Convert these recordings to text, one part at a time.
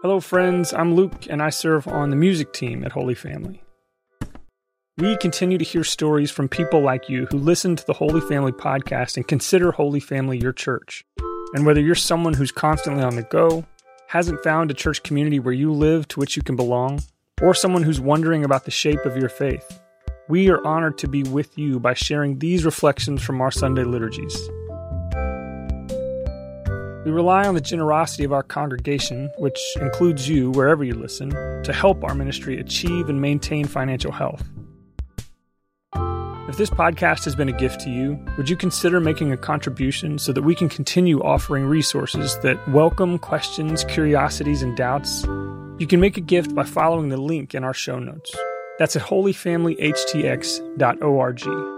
Hello, friends. I'm Luke, and I serve on the music team at Holy Family. We continue to hear stories from people like you who listen to the Holy Family podcast and consider Holy Family your church. And whether you're someone who's constantly on the go, hasn't found a church community where you live to which you can belong, or someone who's wondering about the shape of your faith, we are honored to be with you by sharing these reflections from our Sunday liturgies. We rely on the generosity of our congregation, which includes you wherever you listen, to help our ministry achieve and maintain financial health. If this podcast has been a gift to you, would you consider making a contribution so that we can continue offering resources that welcome questions, curiosities, and doubts? You can make a gift by following the link in our show notes. That's at holyfamilyhtx.org.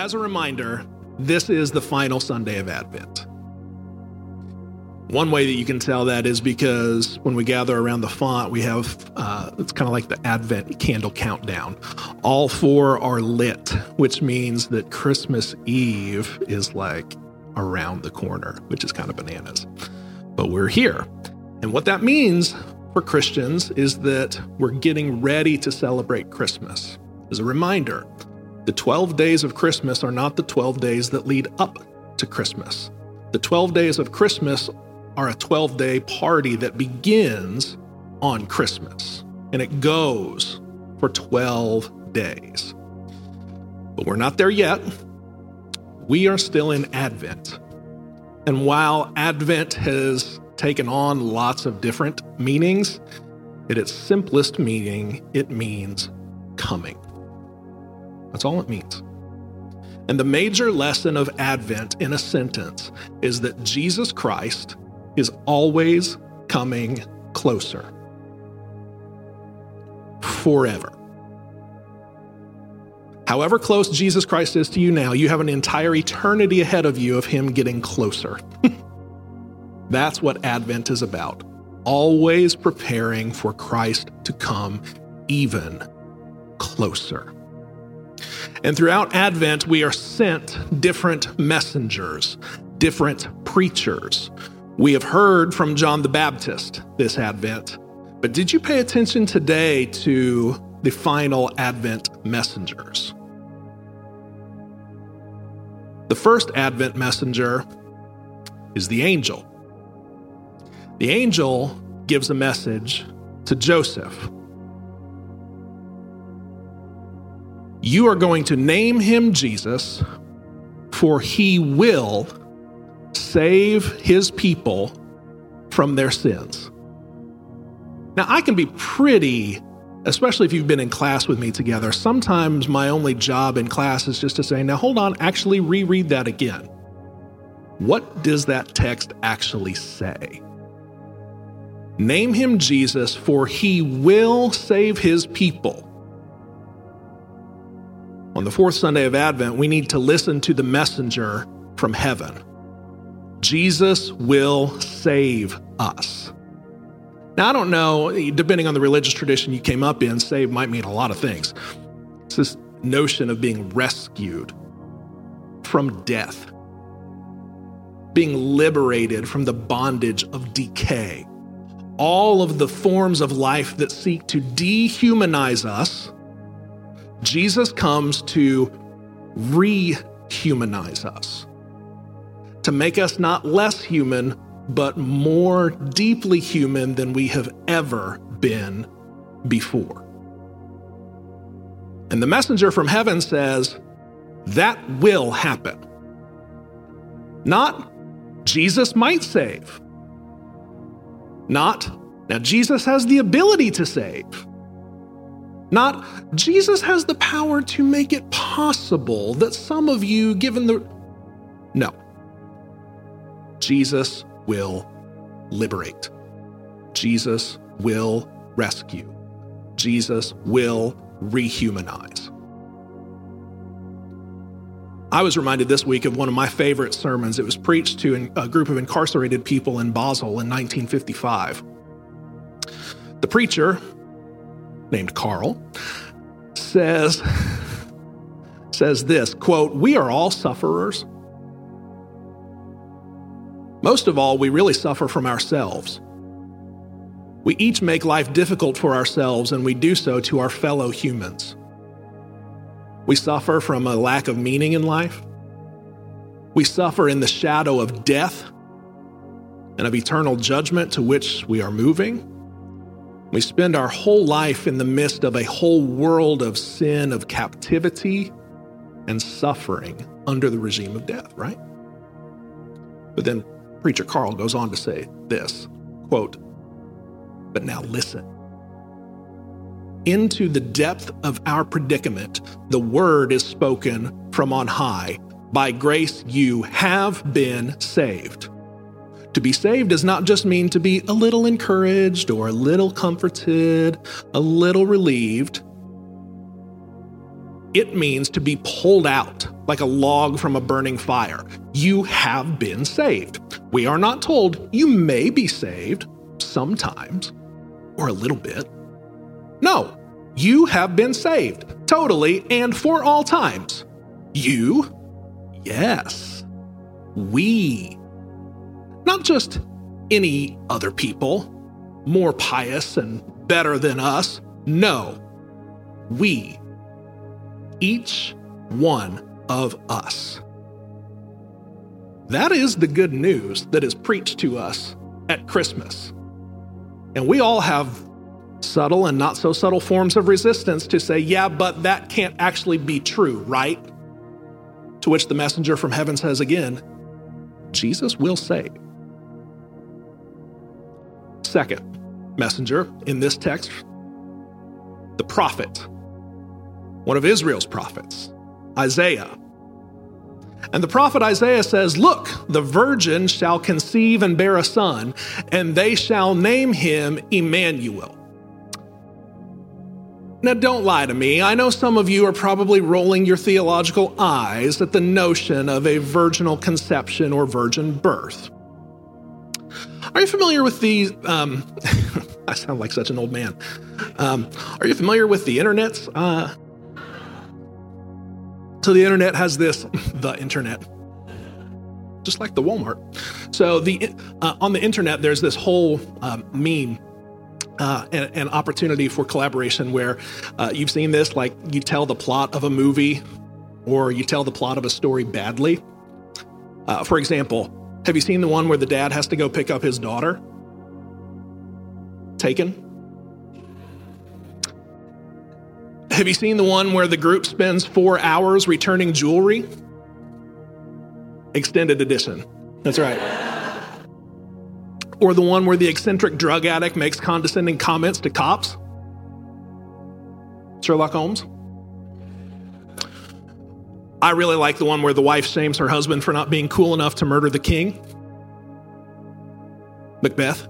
As a reminder, this is the final Sunday of Advent. One way that you can tell that is because when we gather around the font, we have uh, it's kind of like the Advent candle countdown. All four are lit, which means that Christmas Eve is like around the corner, which is kind of bananas. But we're here. And what that means for Christians is that we're getting ready to celebrate Christmas. As a reminder, the 12 days of Christmas are not the 12 days that lead up to Christmas. The 12 days of Christmas are a 12 day party that begins on Christmas and it goes for 12 days. But we're not there yet. We are still in Advent. And while Advent has taken on lots of different meanings, at its simplest meaning, it means coming. That's all it means. And the major lesson of Advent in a sentence is that Jesus Christ is always coming closer. Forever. However close Jesus Christ is to you now, you have an entire eternity ahead of you of Him getting closer. That's what Advent is about. Always preparing for Christ to come even closer. And throughout Advent, we are sent different messengers, different preachers. We have heard from John the Baptist this Advent, but did you pay attention today to the final Advent messengers? The first Advent messenger is the angel. The angel gives a message to Joseph You are going to name him Jesus, for he will save his people from their sins. Now, I can be pretty, especially if you've been in class with me together. Sometimes my only job in class is just to say, now hold on, actually reread that again. What does that text actually say? Name him Jesus, for he will save his people on the fourth Sunday of Advent, we need to listen to the messenger from heaven. Jesus will save us. Now, I don't know, depending on the religious tradition you came up in, save might mean a lot of things. It's this notion of being rescued from death, being liberated from the bondage of decay. All of the forms of life that seek to dehumanize us Jesus comes to rehumanize us. to make us not less human, but more deeply human than we have ever been before. And the messenger from heaven says, that will happen. Not Jesus might save. Not, now Jesus has the ability to save. Not, Jesus has the power to make it possible that some of you, given the. No. Jesus will liberate. Jesus will rescue. Jesus will rehumanize. I was reminded this week of one of my favorite sermons. It was preached to a group of incarcerated people in Basel in 1955. The preacher, named Karl, says, says this quote, We are all sufferers. Most of all, we really suffer from ourselves. We each make life difficult for ourselves, and we do so to our fellow humans. We suffer from a lack of meaning in life. We suffer in the shadow of death and of eternal judgment to which we are moving. We spend our whole life in the midst of a whole world of sin, of captivity, and suffering under the regime of death, right? But then Preacher Karl goes on to say this quote, But now listen. Into the depth of our predicament, the word is spoken from on high. By grace, you have been saved. To be saved does not just mean to be a little encouraged or a little comforted, a little relieved. It means to be pulled out like a log from a burning fire. You have been saved. We are not told you may be saved sometimes or a little bit. No, you have been saved, totally and for all times. You? Yes. We. Not just any other people, more pious and better than us. No. We. Each one of us. That is the good news that is preached to us at Christmas. And we all have subtle and not so subtle forms of resistance to say, yeah, but that can't actually be true, right? To which the messenger from heaven says again, Jesus will save. Second messenger in this text, the prophet, one of Israel's prophets, Isaiah. And the prophet Isaiah says, Look, the virgin shall conceive and bear a son, and they shall name him Emmanuel. Now, don't lie to me. I know some of you are probably rolling your theological eyes at the notion of a virginal conception or virgin birth. Are you familiar with the? Um, I sound like such an old man. Um, are you familiar with the internet? Uh, so the internet has this, the internet, just like the Walmart. So the uh, on the internet, there's this whole um, meme uh, an, an, opportunity for collaboration where uh, you've seen this, like you tell the plot of a movie or you tell the plot of a story badly. Uh, for example, have you seen the one where the dad has to go pick up his daughter? Taken? Have you seen the one where the group spends four hours returning jewelry? Extended edition. That's right or the one where the eccentric drug addict makes condescending comments to cops? Sherlock Holmes? I really like the one where the wife shames her husband for not being cool enough to murder the king. Macbeth.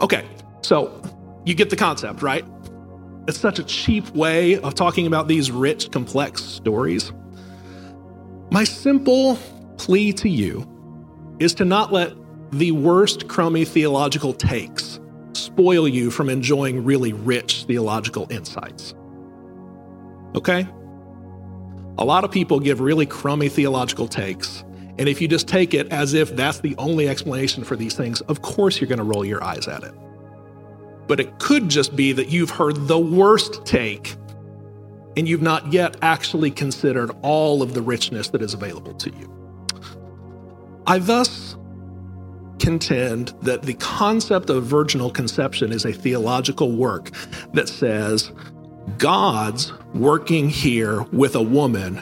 Okay, so you get the concept, right? It's such a cheap way of talking about these rich, complex stories. My simple plea to you is to not let the worst crummy theological takes spoil you from enjoying really rich theological insights. Okay? A lot of people give really crummy theological takes, and if you just take it as if that's the only explanation for these things, of course you're going to roll your eyes at it. But it could just be that you've heard the worst take and you've not yet actually considered all of the richness that is available to you. I thus contend that the concept of virginal conception is a theological work that says God's working here with a woman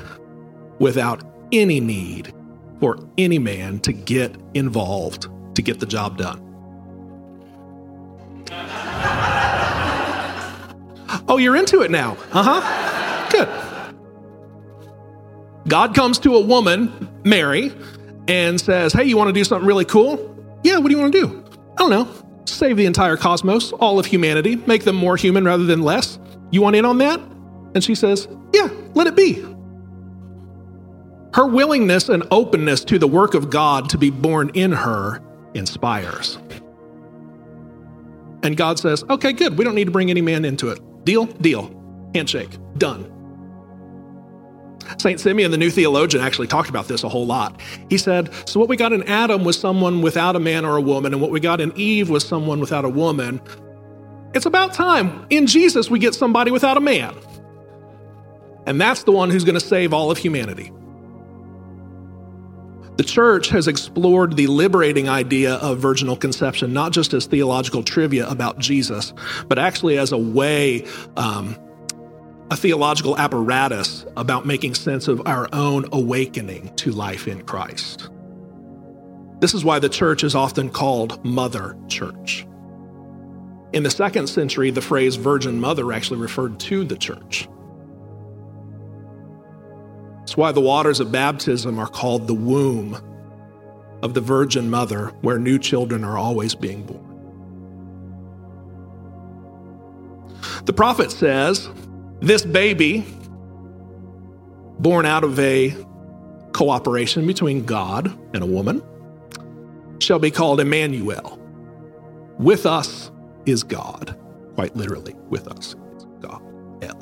without any need for any man to get involved to get the job done. oh, you're into it now. Uh huh. Good. God comes to a woman, Mary, and says, Hey, you want to do something really cool? Yeah, what do you want to do? I don't know. Save the entire cosmos, all of humanity, make them more human rather than less. You want in on that? And she says, Yeah, let it be. Her willingness and openness to the work of God to be born in her inspires. And God says, Okay, good. We don't need to bring any man into it. Deal? Deal. Handshake. Done. St. Simeon, the new theologian, actually talked about this a whole lot. He said, So, what we got in Adam was someone without a man or a woman, and what we got in Eve was someone without a woman. It's about time in Jesus we get somebody without a man. And that's the one who's going to save all of humanity. The church has explored the liberating idea of virginal conception, not just as theological trivia about Jesus, but actually as a way um, a theological apparatus about making sense of our own awakening to life in Christ. This is why the church is often called Mother Church. In the second century, the phrase Virgin Mother actually referred to the church. It's why the waters of baptism are called the womb of the Virgin Mother, where new children are always being born. The prophet says this baby, born out of a cooperation between God and a woman, shall be called Emmanuel. With us is God. Quite literally, with us God. El.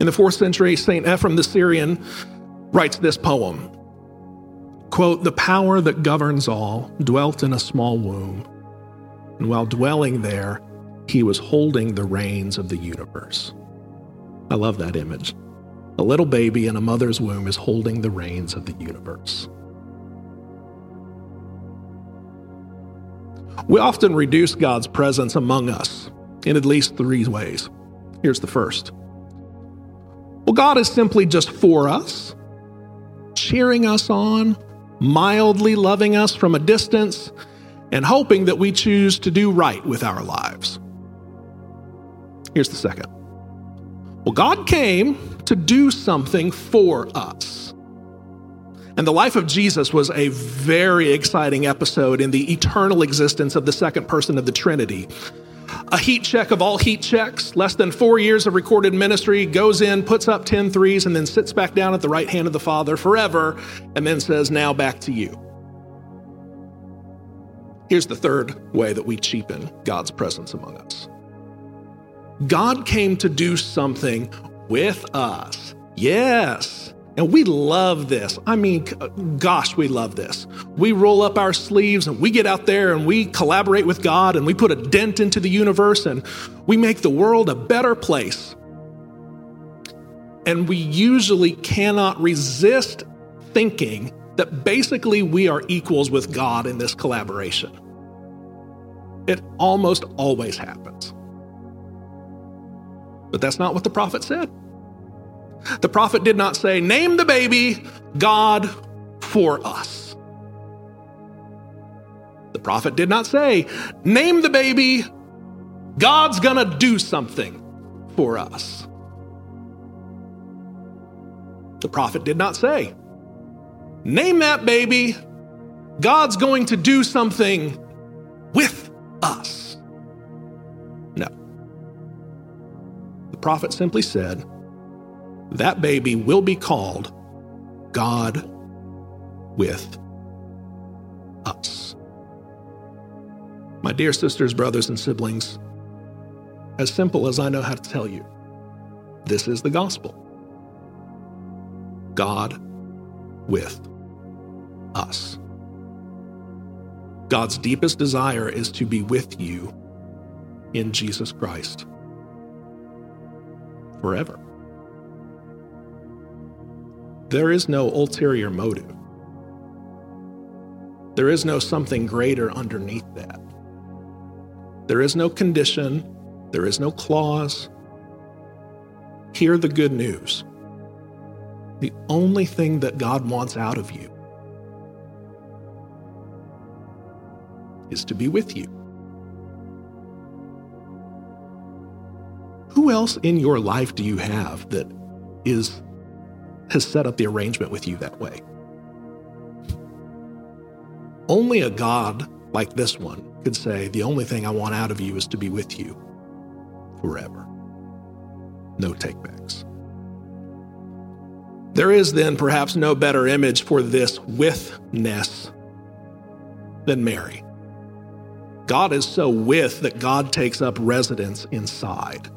In the fourth century, St. Ephrem the Syrian writes this poem quote, The power that governs all dwelt in a small womb, and while dwelling there, he was holding the reins of the universe. I love that image. A little baby in a mother's womb is holding the reins of the universe. We often reduce God's presence among us in at least three ways. Here's the first. Well, God is simply just for us, cheering us on, mildly loving us from a distance, and hoping that we choose to do right with our lives. Here's the second. Well, God came to do something for us. And the life of Jesus was a very exciting episode in the eternal existence of the second person of the Trinity. A heat check of all heat checks, less than four years of recorded ministry, goes in, puts up 10 threes, and then sits back down at the right hand of the Father forever, and then says, Now back to you. Here's the third way that we cheapen God's presence among us God came to do something with us. Yes. And we love this. I mean, gosh, we love this. We roll up our sleeves and we get out there and we collaborate with God and we put a dent into the universe and we make the world a better place. And we usually cannot resist thinking that basically we are equals with God in this collaboration. It almost always happens. But that's not what the prophet said. The prophet did not say, Name the baby God for us. The prophet did not say, Name the baby, God's gonna do something for us. The prophet did not say, Name that baby, God's going to do something with us. No. The prophet simply said, That baby will be called God with us. My dear sisters, brothers, and siblings, as simple as I know how to tell you, this is the gospel God with us. God's deepest desire is to be with you in Jesus Christ forever. There is no ulterior motive There is no something greater underneath that. There is no condition, there is no clause. Hear the good news. The only thing that God wants out of you is to be with you. Who else in your life do you have that is has set up the arrangement with you that way? Only a God like this one could say, The only thing I want out of you is to be with you forever. No takebacks. There is then perhaps no better image for this withness than Mary. God is so with that God takes up residence inside.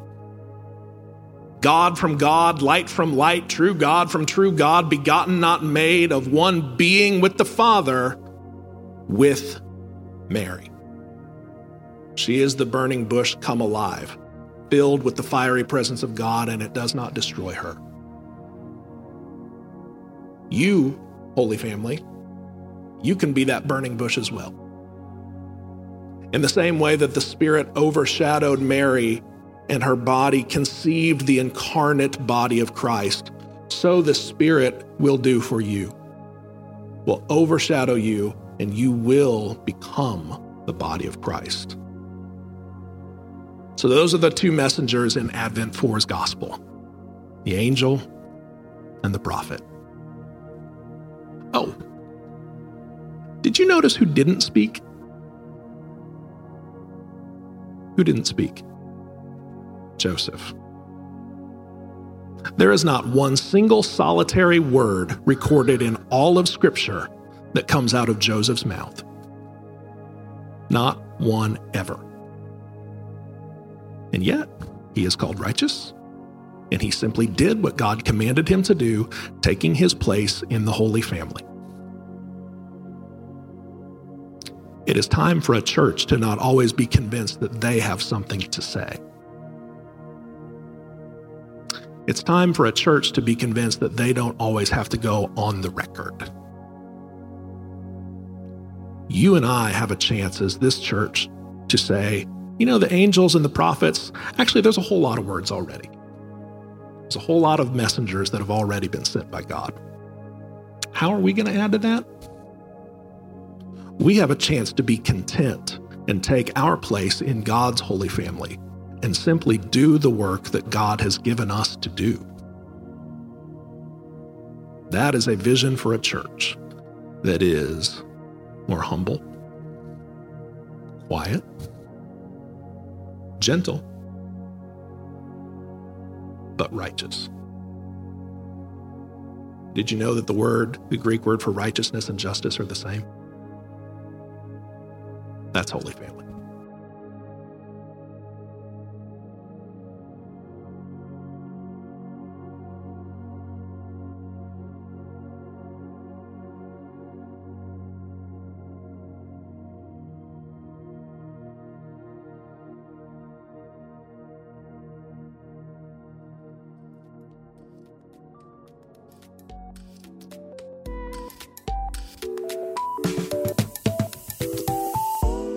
God from God, light from light, true God from true God, begotten, not made, of one being with the Father, with Mary. She is the burning bush come alive, filled with the fiery presence of God, and it does not destroy her. You, Holy Family, you can be that burning bush as well. In the same way that the Spirit overshadowed Mary and her body conceived the incarnate body of Christ, so the Spirit will do for you, will overshadow you, and you will become the body of Christ. So, those are the two messengers in Advent 4's gospel the angel and the prophet. Oh, did you notice who didn't speak? Who didn't speak? Joseph. There is not one single solitary word recorded in all of Scripture that comes out of Joseph's mouth. Not one ever. And yet, he is called righteous, and he simply did what God commanded him to do, taking his place in the Holy Family. It is time for a church to not always be convinced that they have something to say. It's time for a church to be convinced that they don't always have to go on the record. You and I have a chance as this church to say, you know, the angels and the prophets, actually, there's a whole lot of words already. There's a whole lot of messengers that have already been sent by God. How are we going to add to that? We have a chance to be content and take our place in God's holy family and simply do the work that God has given us to do. That is a vision for a church that is more humble, quiet, gentle, but righteous. Did you know that the word, the Greek word for righteousness and justice are the same? That's Holy Family.